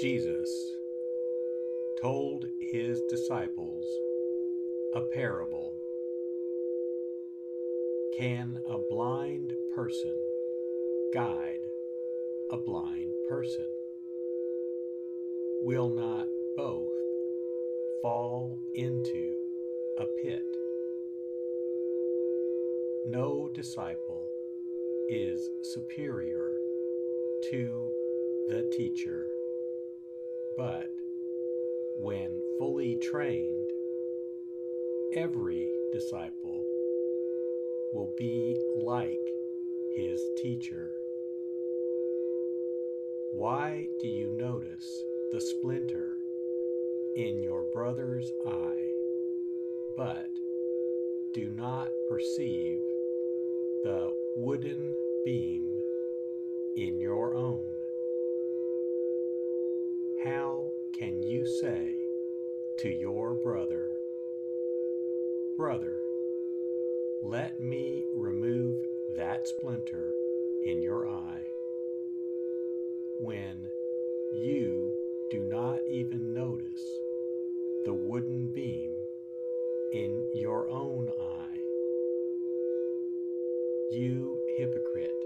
Jesus told his disciples a parable. Can a blind person guide a blind person? Will not both fall into a pit? No disciple is superior to the teacher. But when fully trained, every disciple will be like his teacher. Why do you notice the splinter in your brother's eye, but do not perceive the wooden beam in your own? How can you say to your brother, Brother, let me remove that splinter in your eye, when you do not even notice the wooden beam in your own eye? You hypocrite,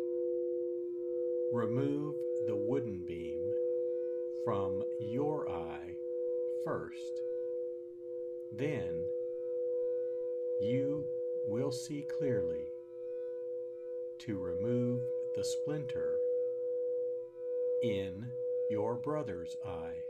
remove the wooden beam from your eye first. Then you will see clearly to remove the splinter in your brother's eye.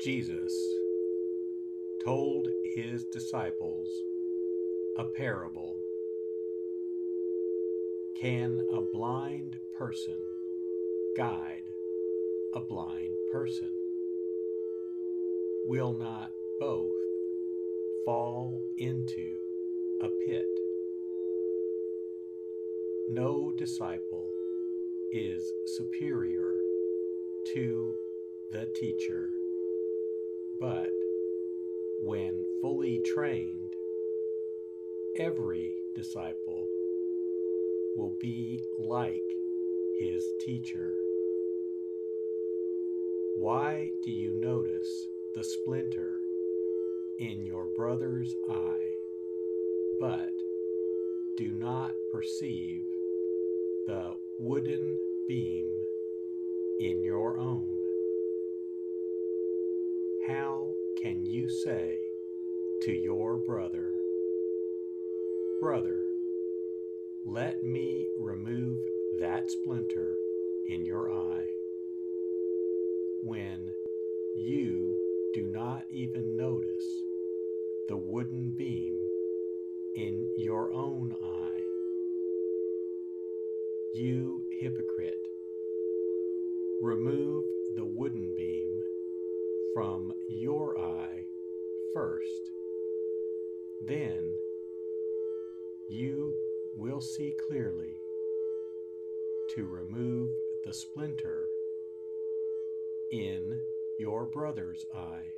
Jesus told his disciples a parable. Can a blind person guide a blind person? Will not both fall into a pit? No disciple is superior to the teacher, but when fully trained, every disciple will be like his teacher. Why do you notice the splinter in your brother's eye, but do not perceive the wooden beam in your own? How can you say to your brother, Brother, let me remove that splinter in your eye, when you do not even notice the wooden beam in your own eye? You hypocrite, remove from your eye first. Then you will see clearly to remove the splinter in your brother's eye.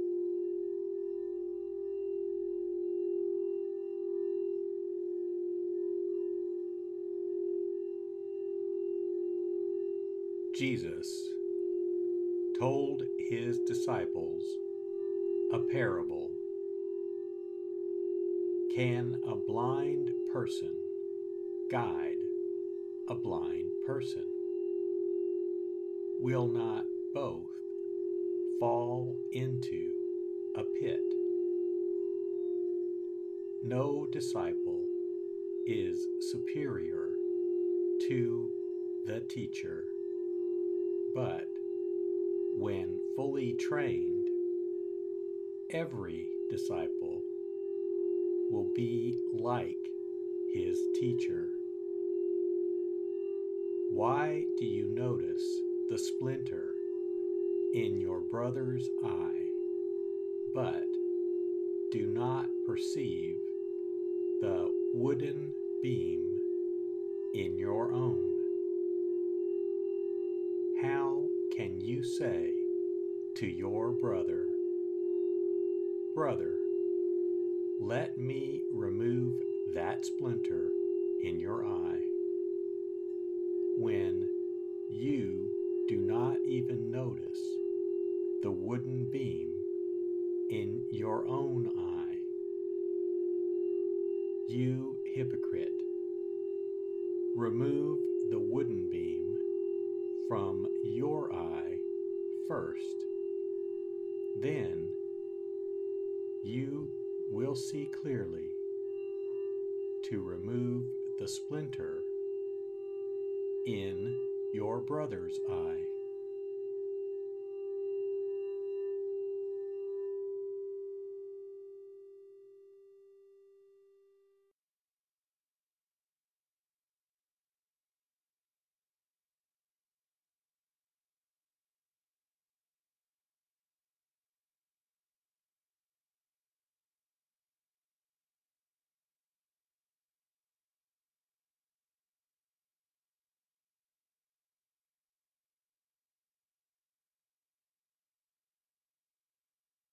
Jesus told his disciples a parable. Can a blind person guide a blind person? Will not both fall into a pit. No disciple is superior to the teacher, but when fully trained, every disciple will be like his teacher. Why do you notice the splinter in your brother's eye, but do not perceive the wooden beam in your own? Can you say to your brother, Brother, let me remove that splinter in your eye, when you do not even notice the wooden beam in your own eye. You hypocrite, remove the wooden beam from your eye first. Then you will see clearly to remove the splinter in your brother's eye.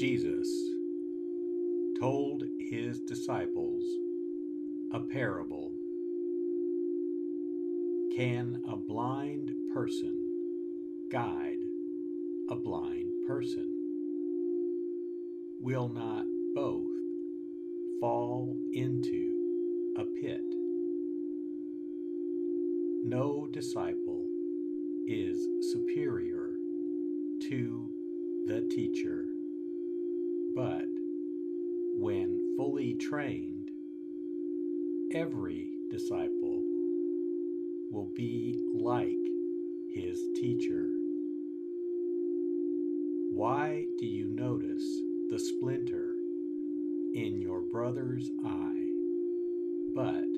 Jesus told his disciples a parable. Can a blind person guide a blind person? Will not both fall into a pit? No disciple is superior to the teacher but when fully trained, every disciple will be like his teacher. Why do you notice the splinter in your brother's eye, but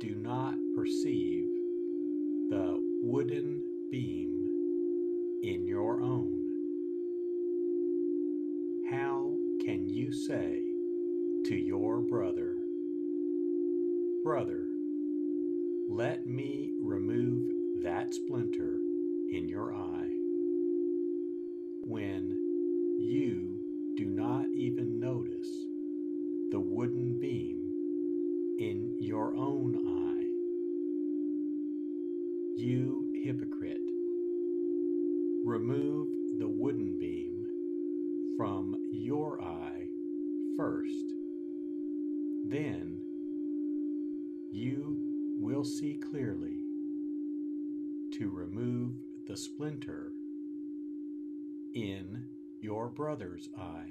do not perceive the wooden beam in your own? Can you say to your brother, Brother, let me remove that splinter in your eye, when you do not even notice the wooden beam in your own eye? You hypocrite, remove the wooden beam from your eye first. Then you will see clearly to remove the splinter in your brother's eye.